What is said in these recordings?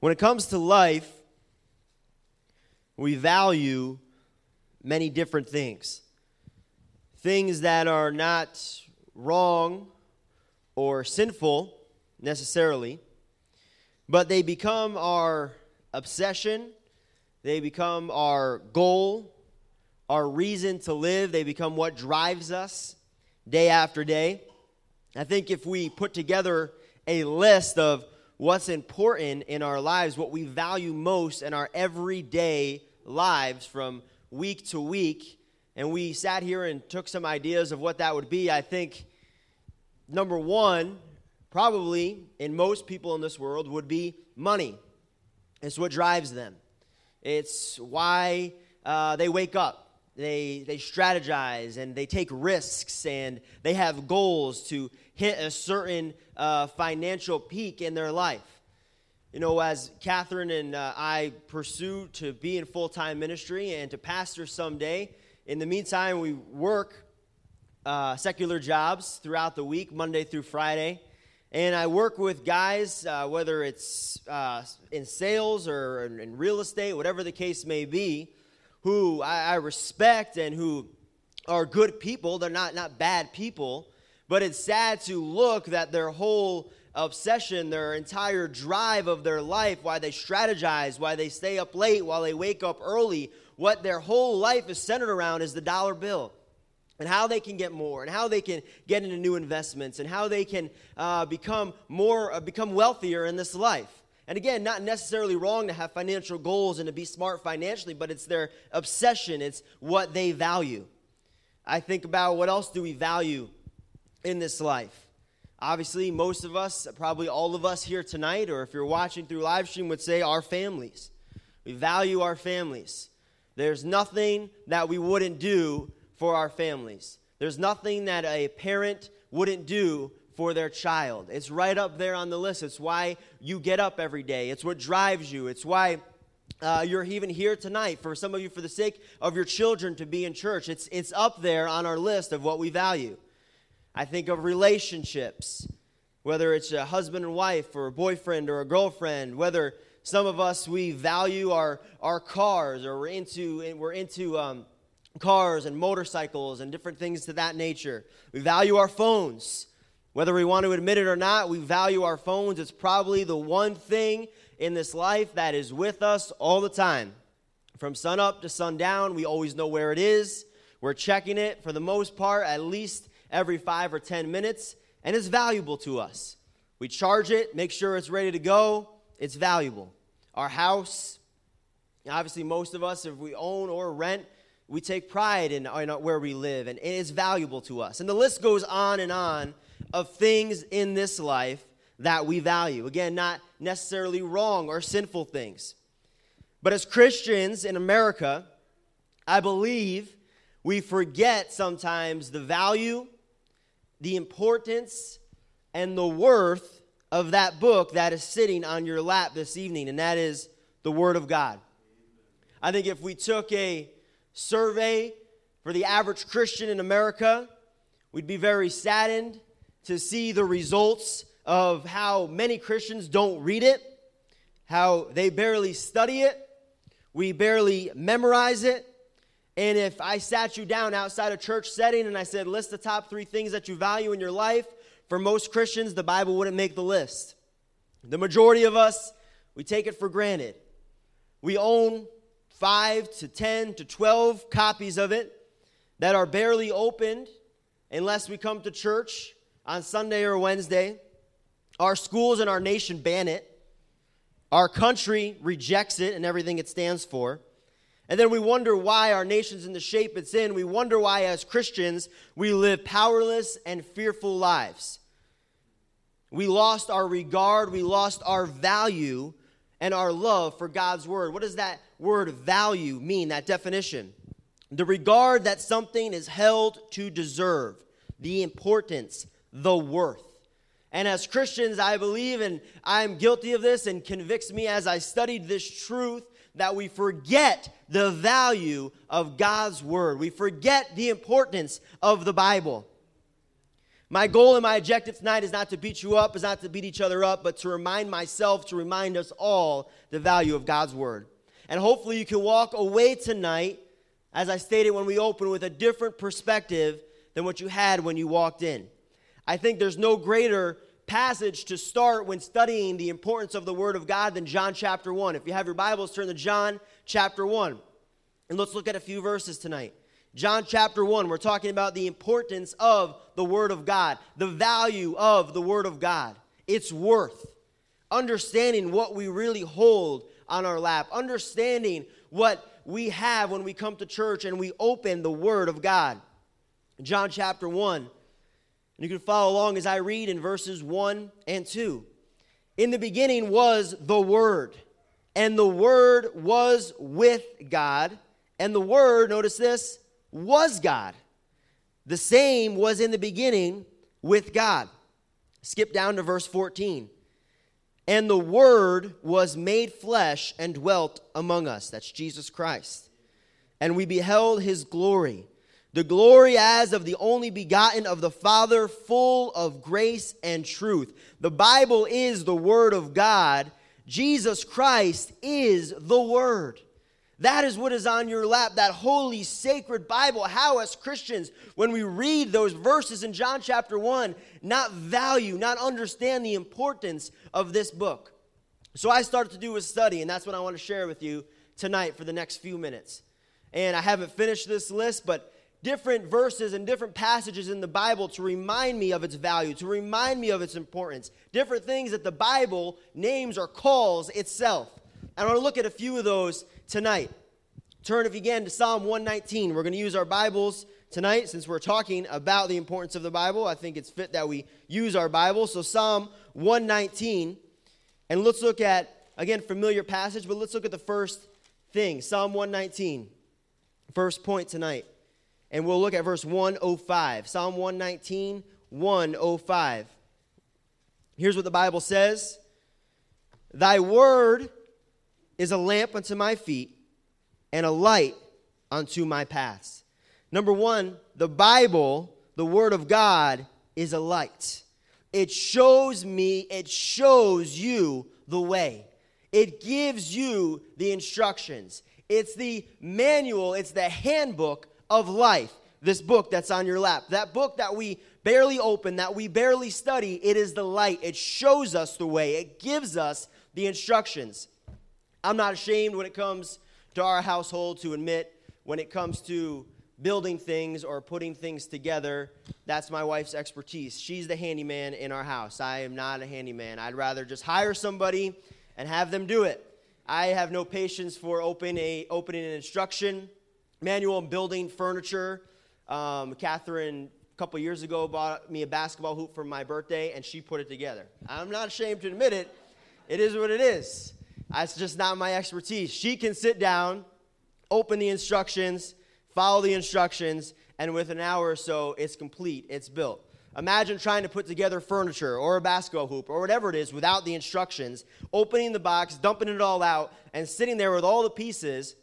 When it comes to life, we value many different things. Things that are not wrong or sinful necessarily, but they become our obsession, they become our goal, our reason to live, they become what drives us day after day. I think if we put together a list of what's important in our lives, what we value most in our everyday lives from week to week, and we sat here and took some ideas of what that would be, I think number one, probably in most people in this world, would be money. It's what drives them, it's why uh, they wake up. They, they strategize and they take risks and they have goals to hit a certain uh, financial peak in their life. You know, as Catherine and uh, I pursue to be in full time ministry and to pastor someday, in the meantime, we work uh, secular jobs throughout the week, Monday through Friday. And I work with guys, uh, whether it's uh, in sales or in, in real estate, whatever the case may be, who I, I respect and who are good people. They're not, not bad people. But it's sad to look that their whole obsession, their entire drive of their life, why they strategize, why they stay up late, while they wake up early, what their whole life is centered around is the dollar bill and how they can get more and how they can get into new investments and how they can uh, become more uh, become wealthier in this life and again, not necessarily wrong to have financial goals and to be smart financially, but it's their obsession, it's what they value. I think about what else do we value in this life? Obviously, most of us, probably all of us here tonight, or if you're watching through live stream, would say our families. We value our families. There's nothing that we wouldn't do for our families. There's nothing that a parent wouldn't do for their child. It's right up there on the list. It's why you get up every day, it's what drives you. It's why uh, you're even here tonight, for some of you, for the sake of your children to be in church. It's, it's up there on our list of what we value. I think of relationships, whether it's a husband and wife, or a boyfriend or a girlfriend, whether some of us we value our, our cars, or we're into, we're into um, cars and motorcycles and different things to that nature. We value our phones. Whether we want to admit it or not, we value our phones. It's probably the one thing in this life that is with us all the time. From sun up to sundown, we always know where it is. We're checking it for the most part at least every five or 10 minutes, and it's valuable to us. We charge it, make sure it's ready to go. It's valuable. Our house, obviously, most of us, if we own or rent, we take pride in, in where we live, and it is valuable to us. And the list goes on and on of things in this life that we value. Again, not necessarily wrong or sinful things. But as Christians in America, I believe we forget sometimes the value, the importance, and the worth of that book that is sitting on your lap this evening, and that is the Word of God. I think if we took a survey for the average Christian in America, we'd be very saddened to see the results of how many Christians don't read it, how they barely study it, we barely memorize it. And if I sat you down outside a church setting and I said, list the top three things that you value in your life, for most Christians, the Bible wouldn't make the list. The majority of us, we take it for granted. We own five to 10 to 12 copies of it that are barely opened unless we come to church on Sunday or Wednesday. Our schools and our nation ban it. Our country rejects it and everything it stands for. And then we wonder why our nation's in the shape it's in. We wonder why, as Christians, we live powerless and fearful lives. We lost our regard, we lost our value and our love for God's word. What does that word value mean, that definition? The regard that something is held to deserve, the importance, the worth. And as Christians, I believe, and I am guilty of this, and convicts me as I studied this truth that we forget the value of God's Word. We forget the importance of the Bible. My goal and my objective tonight is not to beat you up, is not to beat each other up, but to remind myself, to remind us all the value of God's word. And hopefully you can walk away tonight, as I stated when we opened, with a different perspective than what you had when you walked in. I think there's no greater passage to start when studying the importance of the Word of God than John chapter 1. If you have your Bibles, turn to John chapter 1. And let's look at a few verses tonight. John chapter 1, we're talking about the importance of the Word of God, the value of the Word of God, its worth, understanding what we really hold on our lap, understanding what we have when we come to church and we open the Word of God. John chapter 1, and you can follow along as I read in verses 1 and 2. In the beginning was the Word, and the Word was with God, and the Word, notice this, was God. The same was in the beginning with God. Skip down to verse 14. And the Word was made flesh and dwelt among us. That's Jesus Christ. And we beheld his glory, the glory as of the only begotten of the Father, full of grace and truth. The Bible is the Word of God. Jesus Christ is the Word. That is what is on your lap, that holy, sacred Bible. How, as Christians, when we read those verses in John chapter 1, not value, not understand the importance of this book. So I started to do a study, and that's what I want to share with you tonight for the next few minutes. And I haven't finished this list, but different verses and different passages in the Bible to remind me of its value, to remind me of its importance, different things that the Bible names or calls itself. I want to look at a few of those tonight. Turn, if you can, to Psalm 119. We're going to use our Bibles tonight since we're talking about the importance of the Bible. I think it's fit that we use our Bible. So, Psalm 119. And let's look at, again, familiar passage, but let's look at the first thing Psalm 119. First point tonight. And we'll look at verse 105. Psalm 119, 105. Here's what the Bible says Thy word is a lamp unto my feet and a light unto my paths. Number one, the Bible, the Word of God, is a light. It shows me, it shows you the way. It gives you the instructions. It's the manual, it's the handbook of life. This book that's on your lap. That book that we barely open, that we barely study, it is the light. It shows us the way, it gives us the instructions. I'm not ashamed when it comes to our household to admit when it comes to building things or putting things together, that's my wife's expertise. She's the handyman in our house. I am not a handyman. I'd rather just hire somebody and have them do it. I have no patience for open a, opening an instruction manual and building furniture. Um, Catherine, a couple years ago, bought me a basketball hoop for my birthday, and she put it together. I'm not ashamed to admit it. It is what it is. That's just not my expertise. She can sit down, open the instructions, follow the instructions, and within an hour or so, it's complete, it's built. Imagine trying to put together furniture or a basketball hoop or whatever it is without the instructions, opening the box, dumping it all out, and sitting there with all the pieces,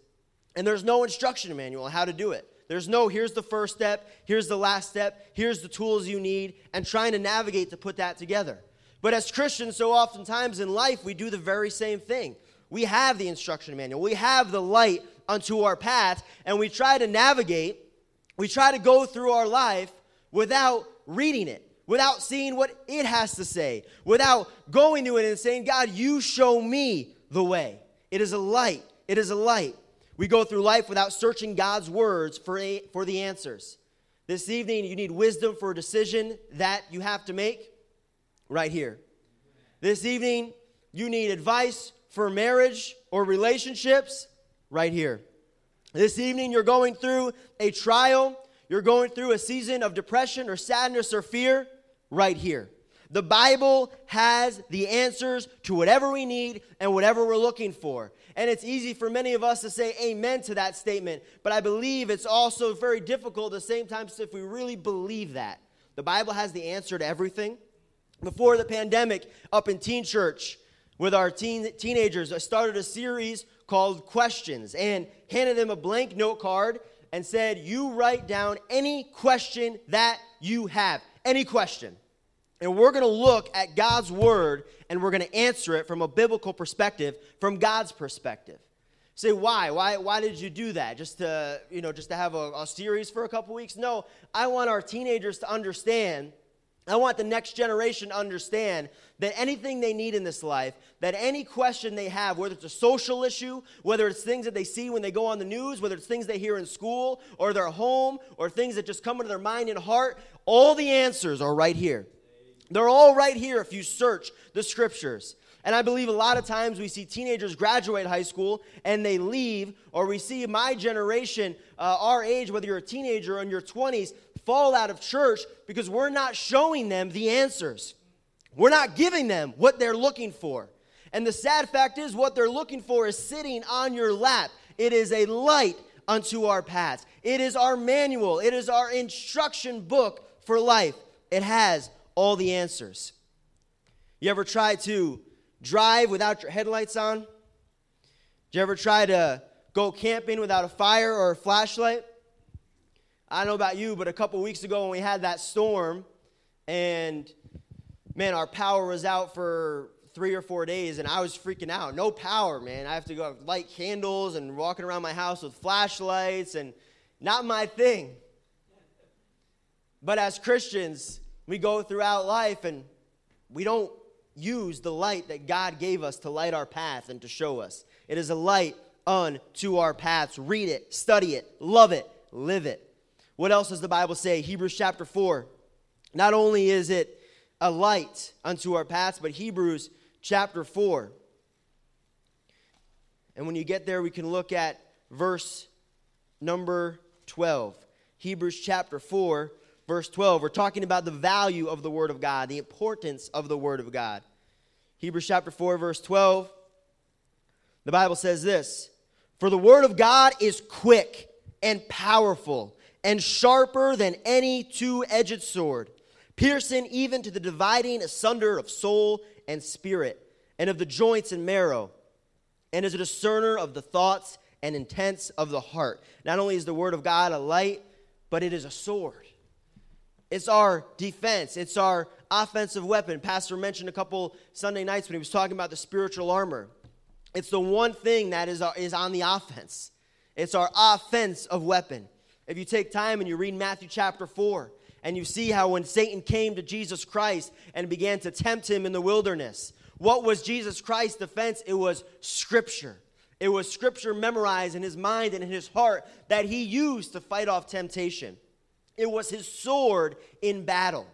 and there's no instruction manual on how to do it. There's no, here's the first step, here's the last step, here's the tools you need, and trying to navigate to put that together. But as Christians, so oftentimes in life, we do the very same thing. We have the instruction manual, we have the light unto our path, and we try to navigate, we try to go through our life without reading it, without seeing what it has to say, without going to it and saying, God, you show me the way. It is a light. It is a light. We go through life without searching God's words for, a, for the answers. This evening, you need wisdom for a decision that you have to make right here. This evening, you need advice for marriage or relationships right here. This evening, you're going through a trial, you're going through a season of depression or sadness or fear right here. The Bible has the answers to whatever we need and whatever we're looking for. And it's easy for many of us to say amen to that statement, but I believe it's also very difficult at the same time if we really believe that. The Bible has the answer to everything. Before the pandemic, up in Teen Church with our teen, teenagers, I started a series called Questions and handed them a blank note card and said, You write down any question that you have, any question. And we're going to look at God's word and we're going to answer it from a biblical perspective, from God's perspective. Say why? Why why did you do that? Just to, you know, just to have a, a series for a couple weeks? No, I want our teenagers to understand I want the next generation to understand that anything they need in this life, that any question they have, whether it's a social issue, whether it's things that they see when they go on the news, whether it's things they hear in school or their home, or things that just come into their mind and heart, all the answers are right here. They're all right here if you search the scriptures. And I believe a lot of times we see teenagers graduate high school and they leave, or we see my generation, uh, our age, whether you're a teenager or in your 20s, fall out of church because we're not showing them the answers. We're not giving them what they're looking for. And the sad fact is, what they're looking for is sitting on your lap. It is a light unto our paths, it is our manual, it is our instruction book for life. It has all the answers. You ever try to drive without your headlights on? Did you ever try to go camping without a fire or a flashlight? I don't know about you, but a couple weeks ago when we had that storm, and man, our power was out for three or four days, and I was freaking out. No power, man. I have to go light candles and walking around my house with flashlights, and not my thing. But as Christians, we go throughout life and we don't use the light that God gave us to light our path and to show us. It is a light unto our paths. Read it, study it, love it, live it. What else does the Bible say? Hebrews chapter 4. Not only is it a light unto our paths, but Hebrews chapter 4. And when you get there, we can look at verse number 12. Hebrews chapter 4, verse 12. We're talking about the value of the Word of God, the importance of the Word of God. Hebrews chapter 4, verse 12. The Bible says this For the Word of God is quick and powerful and sharper than any two edged sword, piercing even to the dividing asunder of soul and spirit, and of the joints and marrow, and is a discerner of the thoughts and intents of the heart. Not only is the Word of God a light, but it is a sword. It's our defense. It's our offensive weapon. Pastor mentioned a couple Sunday nights when he was talking about the spiritual armor. It's the one thing that is, uh, is on the offense. It's our offensive weapon. If you take time and you read Matthew chapter 4, and you see how when Satan came to Jesus Christ and began to tempt him in the wilderness, what was Jesus Christ's defense? It was Scripture. It was Scripture memorized in his mind and in his heart that he used to fight off temptation. It was his sword in battle.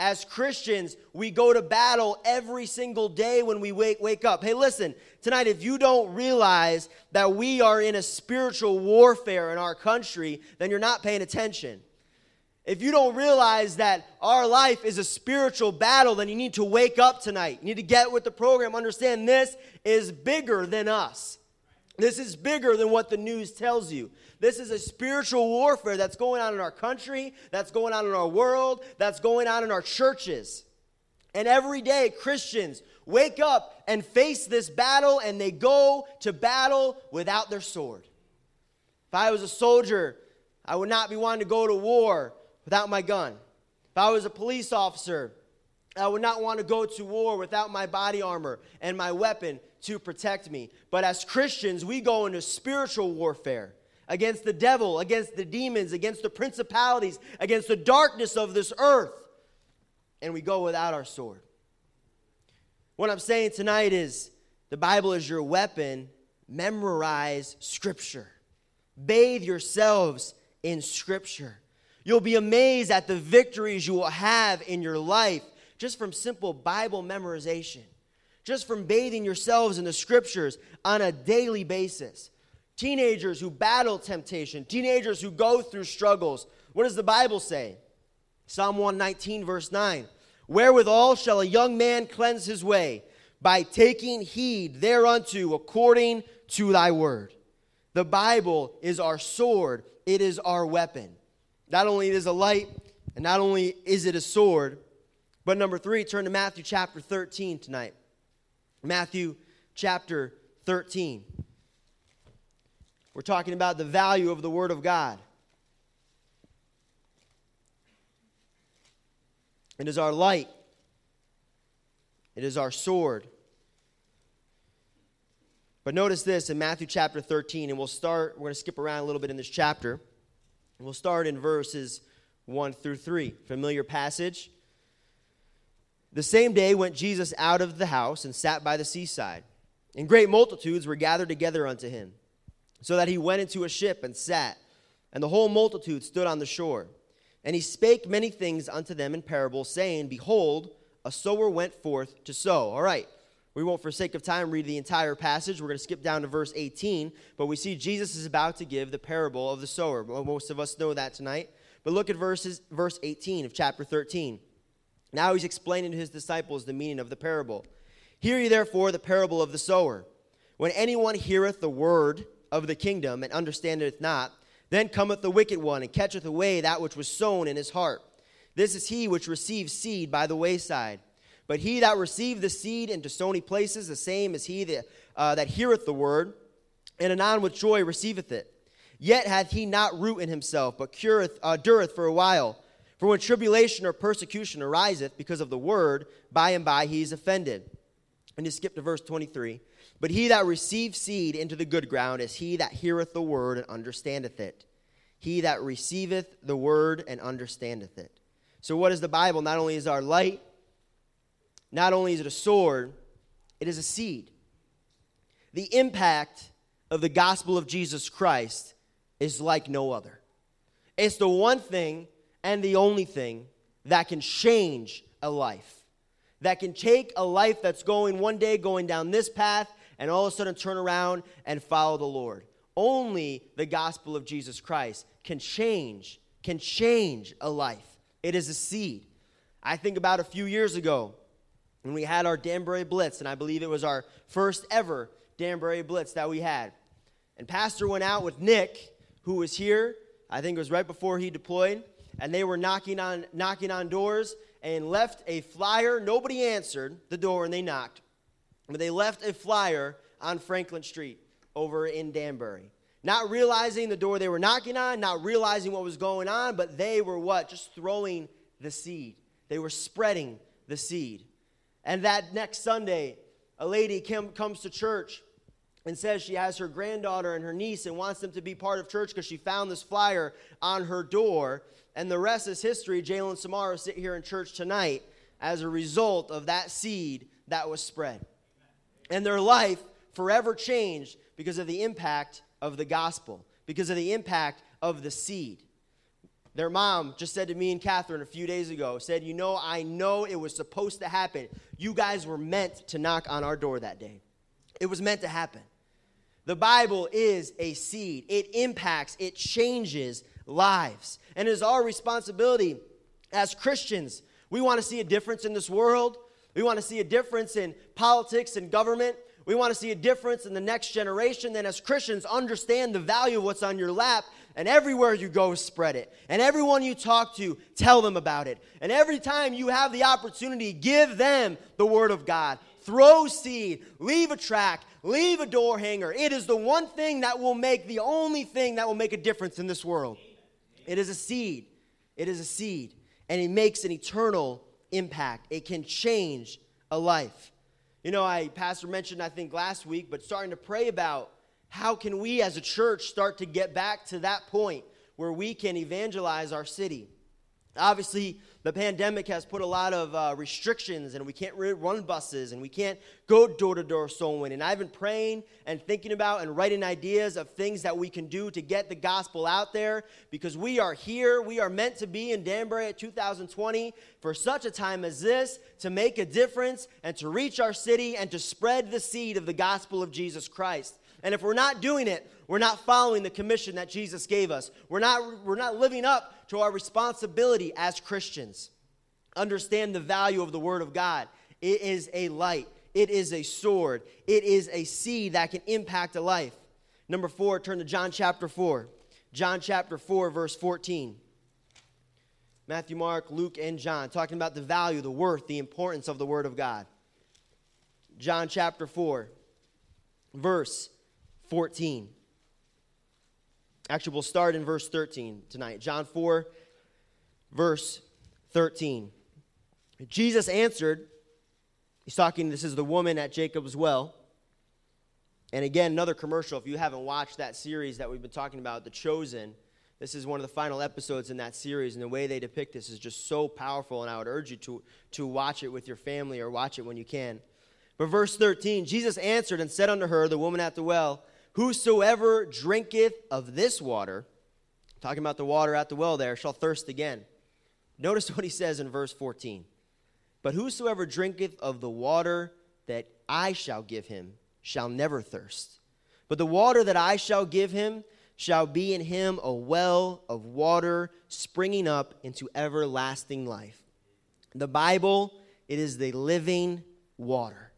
As Christians, we go to battle every single day when we wake, wake up. Hey, listen, tonight, if you don't realize that we are in a spiritual warfare in our country, then you're not paying attention. If you don't realize that our life is a spiritual battle, then you need to wake up tonight. You need to get with the program, understand this is bigger than us. This is bigger than what the news tells you. This is a spiritual warfare that's going on in our country, that's going on in our world, that's going on in our churches. And every day, Christians wake up and face this battle, and they go to battle without their sword. If I was a soldier, I would not be wanting to go to war without my gun. If I was a police officer, I would not want to go to war without my body armor and my weapon to protect me. But as Christians, we go into spiritual warfare against the devil, against the demons, against the principalities, against the darkness of this earth. And we go without our sword. What I'm saying tonight is the Bible is your weapon. Memorize Scripture, bathe yourselves in Scripture. You'll be amazed at the victories you will have in your life just from simple Bible memorization just from bathing yourselves in the scriptures on a daily basis. Teenagers who battle temptation, teenagers who go through struggles. What does the Bible say? Psalm 119, verse 9. Wherewithal shall a young man cleanse his way? By taking heed thereunto according to thy word. The Bible is our sword, it is our weapon. Not only is it a light, and not only is it a sword, but number three, turn to Matthew chapter 13 tonight. Matthew chapter 13. We're talking about the value of the Word of God. It is our light. It is our sword. But notice this in Matthew chapter 13, and we'll start, we're going to skip around a little bit in this chapter. We'll start in verses 1 through 3. Familiar passage. The same day went Jesus out of the house and sat by the seaside, and great multitudes were gathered together unto him, so that he went into a ship and sat, and the whole multitude stood on the shore. And he spake many things unto them in parables, saying, Behold, a sower went forth to sow. All right, we won't, for sake of time, read the entire passage. We're going to skip down to verse 18, but we see Jesus is about to give the parable of the sower. Most of us know that tonight. But look at verses, verse 18 of chapter 13. Now he's explaining to his disciples the meaning of the parable. Hear ye therefore the parable of the sower. When anyone heareth the word of the kingdom and understandeth not, then cometh the wicked one and catcheth away that which was sown in his heart. This is he which receives seed by the wayside. But he that received the seed into stony places, the same is he that, uh, that heareth the word, and anon with joy receiveth it. Yet hath he not root in himself, but cureth, uh, dureth for a while. For when tribulation or persecution ariseth because of the word, by and by he is offended. And you skip to verse 23. But he that receives seed into the good ground is he that heareth the word and understandeth it. He that receiveth the word and understandeth it. So, what is the Bible? Not only is our light, not only is it a sword, it is a seed. The impact of the gospel of Jesus Christ is like no other. It's the one thing and the only thing that can change a life. That can take a life that's going one day going down this path and all of a sudden turn around and follow the Lord. Only the gospel of Jesus Christ can change, can change a life. It is a seed. I think about a few years ago when we had our Danbury Blitz, and I believe it was our first ever Danbury Blitz that we had. And Pastor went out with Nick, who was here. I think it was right before he deployed, and they were knocking on knocking on doors and left a flyer. Nobody answered the door, and they knocked. But they left a flyer on Franklin Street over in Danbury. Not realizing the door they were knocking on, not realizing what was going on, but they were what? Just throwing the seed. They were spreading the seed. And that next Sunday, a lady came, comes to church and says she has her granddaughter and her niece and wants them to be part of church because she found this flyer on her door. And the rest is history. Jalen Samara sit here in church tonight as a result of that seed that was spread and their life forever changed because of the impact of the gospel, because of the impact of the seed. Their mom just said to me and Catherine a few days ago, said, You know, I know it was supposed to happen. You guys were meant to knock on our door that day. It was meant to happen. The Bible is a seed, it impacts, it changes lives. And it is our responsibility as Christians. We want to see a difference in this world. We want to see a difference in politics and government. We want to see a difference in the next generation. Then, as Christians, understand the value of what's on your lap. And everywhere you go, spread it. And everyone you talk to, tell them about it. And every time you have the opportunity, give them the Word of God. Throw seed, leave a track, leave a door hanger. It is the one thing that will make, the only thing that will make a difference in this world. It is a seed. It is a seed. And it makes an eternal impact. It can change a life. You know, I pastor mentioned I think last week, but starting to pray about how can we as a church start to get back to that point where we can evangelize our city. Obviously, the pandemic has put a lot of uh, restrictions, and we can't run buses, and we can't go door to door winning. And I've been praying and thinking about and writing ideas of things that we can do to get the gospel out there because we are here. We are meant to be in Danbury at 2020 for such a time as this to make a difference and to reach our city and to spread the seed of the gospel of Jesus Christ. And if we're not doing it, we're not following the commission that Jesus gave us. We're not, we're not living up to our responsibility as Christians. Understand the value of the Word of God. It is a light, it is a sword, it is a seed that can impact a life. Number four, turn to John chapter 4. John chapter 4, verse 14. Matthew, Mark, Luke, and John, talking about the value, the worth, the importance of the Word of God. John chapter 4, verse 14. Actually, we'll start in verse 13 tonight. John 4, verse 13. Jesus answered, he's talking, this is the woman at Jacob's well. And again, another commercial. If you haven't watched that series that we've been talking about, The Chosen, this is one of the final episodes in that series, and the way they depict this is just so powerful, and I would urge you to, to watch it with your family or watch it when you can. But verse 13 Jesus answered and said unto her, the woman at the well, Whosoever drinketh of this water, talking about the water at the well there, shall thirst again. Notice what he says in verse 14. But whosoever drinketh of the water that I shall give him shall never thirst. But the water that I shall give him shall be in him a well of water springing up into everlasting life. The Bible, it is the living water.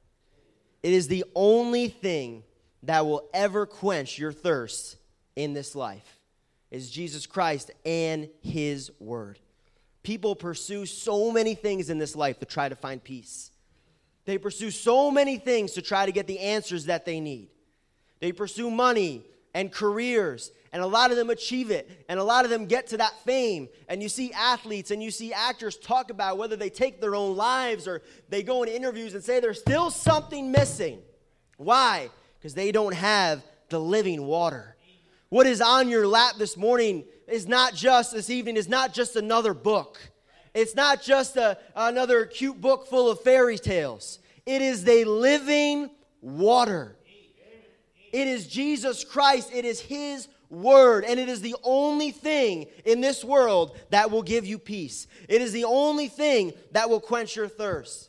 It is the only thing that will ever quench your thirst in this life. Is Jesus Christ and his word. People pursue so many things in this life to try to find peace. They pursue so many things to try to get the answers that they need. They pursue money and careers, and a lot of them achieve it, and a lot of them get to that fame. And you see athletes and you see actors talk about whether they take their own lives or they go in interviews and say there's still something missing. Why? Because they don't have the living water. What is on your lap this morning is not just, this evening, is not just another book. It's not just a, another cute book full of fairy tales. It is the living water. It is Jesus Christ. It is His word. And it is the only thing in this world that will give you peace. It is the only thing that will quench your thirst.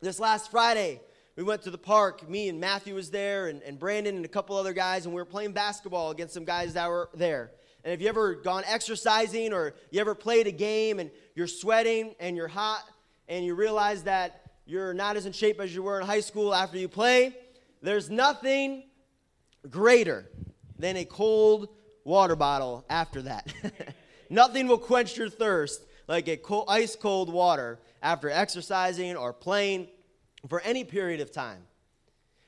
This last Friday, we went to the park. Me and Matthew was there, and, and Brandon and a couple other guys, and we were playing basketball against some guys that were there. And if you ever gone exercising or you ever played a game and you're sweating and you're hot and you realize that you're not as in shape as you were in high school after you play, there's nothing greater than a cold water bottle after that. Nothing will quench your thirst like a cold, ice cold water after exercising or playing for any period of time.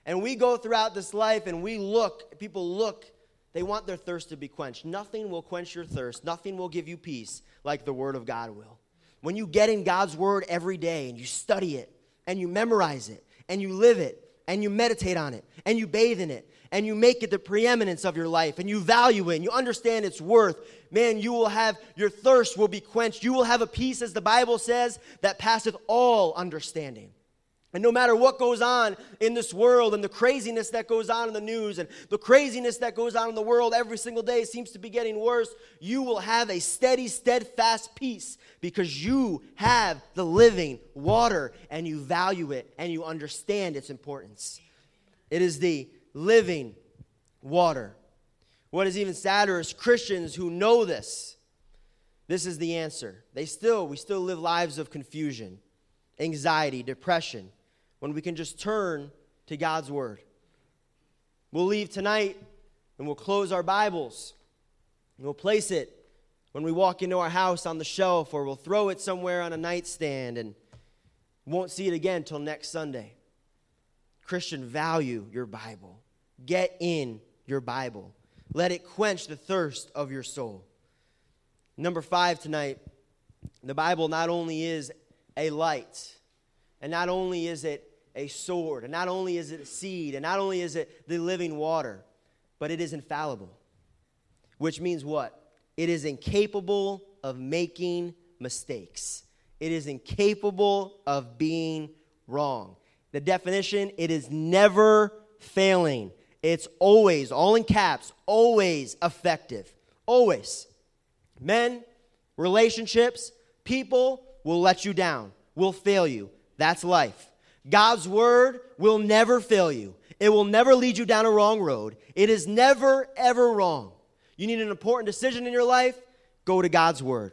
And we go throughout this life and we look, people look, they want their thirst to be quenched. Nothing will quench your thirst, nothing will give you peace like the Word of God will. When you get in God's Word every day and you study it and you memorize it and you live it and you meditate on it and you bathe in it and you make it the preeminence of your life and you value it and you understand its worth, man, you will have your thirst will be quenched. You will have a peace, as the Bible says, that passeth all understanding. And no matter what goes on in this world and the craziness that goes on in the news and the craziness that goes on in the world every single day seems to be getting worse, you will have a steady, steadfast peace because you have the living water and you value it and you understand its importance. It is the living water. What is even sadder is Christians who know this. This is the answer. They still, we still live lives of confusion, anxiety, depression when we can just turn to God's Word. We'll leave tonight and we'll close our Bibles and we'll place it when we walk into our house on the shelf or we'll throw it somewhere on a nightstand and won't see it again till next Sunday. Christian, value your Bible. Get in your Bible. Let it quench the thirst of your soul. Number five tonight, the Bible not only is a light, and not only is it a sword, and not only is it a seed, and not only is it the living water, but it is infallible. Which means what? It is incapable of making mistakes. It is incapable of being wrong. The definition it is never failing. It's always, all in caps, always effective. Always. Men, relationships, people will let you down, will fail you. That's life. God's word will never fail you. It will never lead you down a wrong road. It is never, ever wrong. You need an important decision in your life? Go to God's word.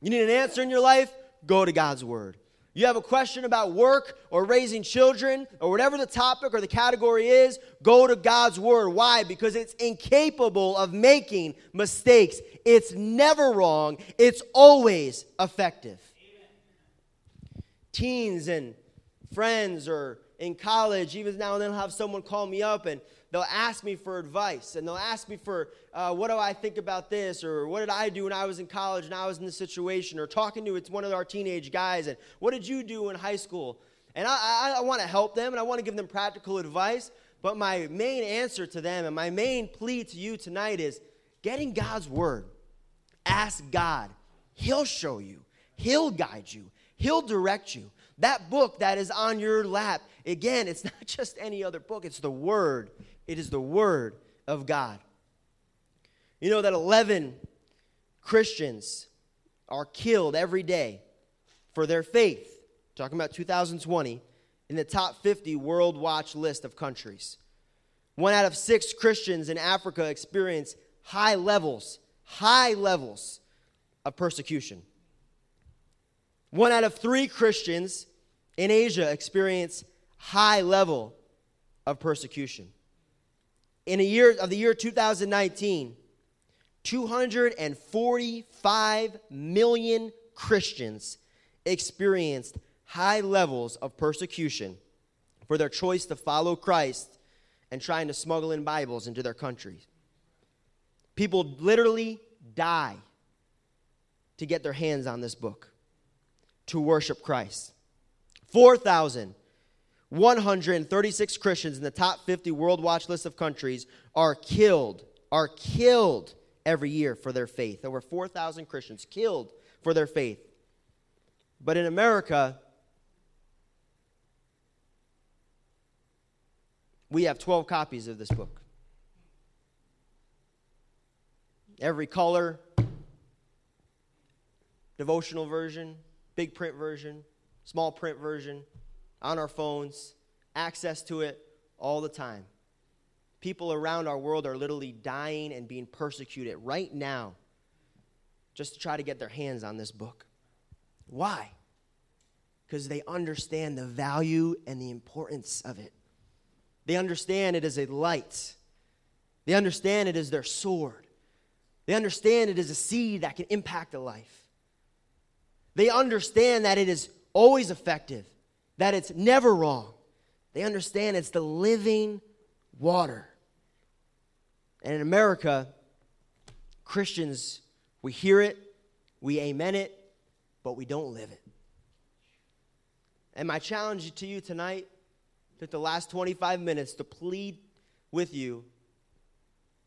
You need an answer in your life? Go to God's word. You have a question about work or raising children or whatever the topic or the category is, go to God's word. Why? Because it's incapable of making mistakes. It's never wrong, it's always effective. Amen. Teens and friends or in college, even now and then I'll have someone call me up and they'll ask me for advice and they'll ask me for uh, what do I think about this or what did I do when I was in college and I was in this situation or talking to it's one of our teenage guys and what did you do in high school? And I, I, I want to help them and I want to give them practical advice. But my main answer to them and my main plea to you tonight is getting God's word. Ask God. He'll show you, He'll guide you, He'll direct you. That book that is on your lap, again, it's not just any other book, it's the Word. It is the Word of God. You know that 11 Christians are killed every day for their faith, talking about 2020, in the top 50 World Watch list of countries. One out of six Christians in Africa experience high levels, high levels of persecution. One out of three Christians in Asia experience high level of persecution. In a year of the year 2019, 245 million Christians experienced high levels of persecution for their choice to follow Christ and trying to smuggle in Bibles into their country. People literally die to get their hands on this book to worship Christ. 4,136 Christians in the top 50 World Watch list of countries are killed, are killed every year for their faith. Over 4,000 Christians killed for their faith. But in America, we have 12 copies of this book. Every color, devotional version, big print version, small print version, on our phones, access to it all the time. People around our world are literally dying and being persecuted right now just to try to get their hands on this book. Why? Because they understand the value and the importance of it. They understand it is a light. They understand it is their sword. They understand it is a seed that can impact a life. They understand that it is always effective, that it's never wrong. They understand it's the living water. And in America, Christians, we hear it, we amen it, but we don't live it. And my challenge to you tonight, took the last 25 minutes to plead with you,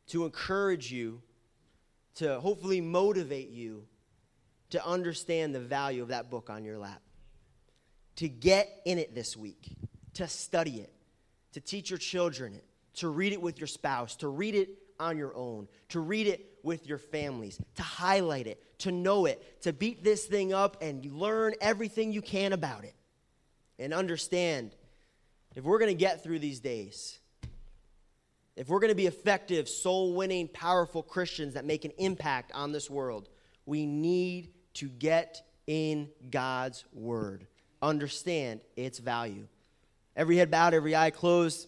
to encourage you, to hopefully motivate you to understand the value of that book on your lap, to get in it this week, to study it, to teach your children it, to read it with your spouse, to read it on your own, to read it with your families, to highlight it, to know it, to beat this thing up and learn everything you can about it. And understand if we're going to get through these days, if we're going to be effective, soul winning, powerful Christians that make an impact on this world, we need to get in God's word. Understand its value. Every head bowed, every eye closed.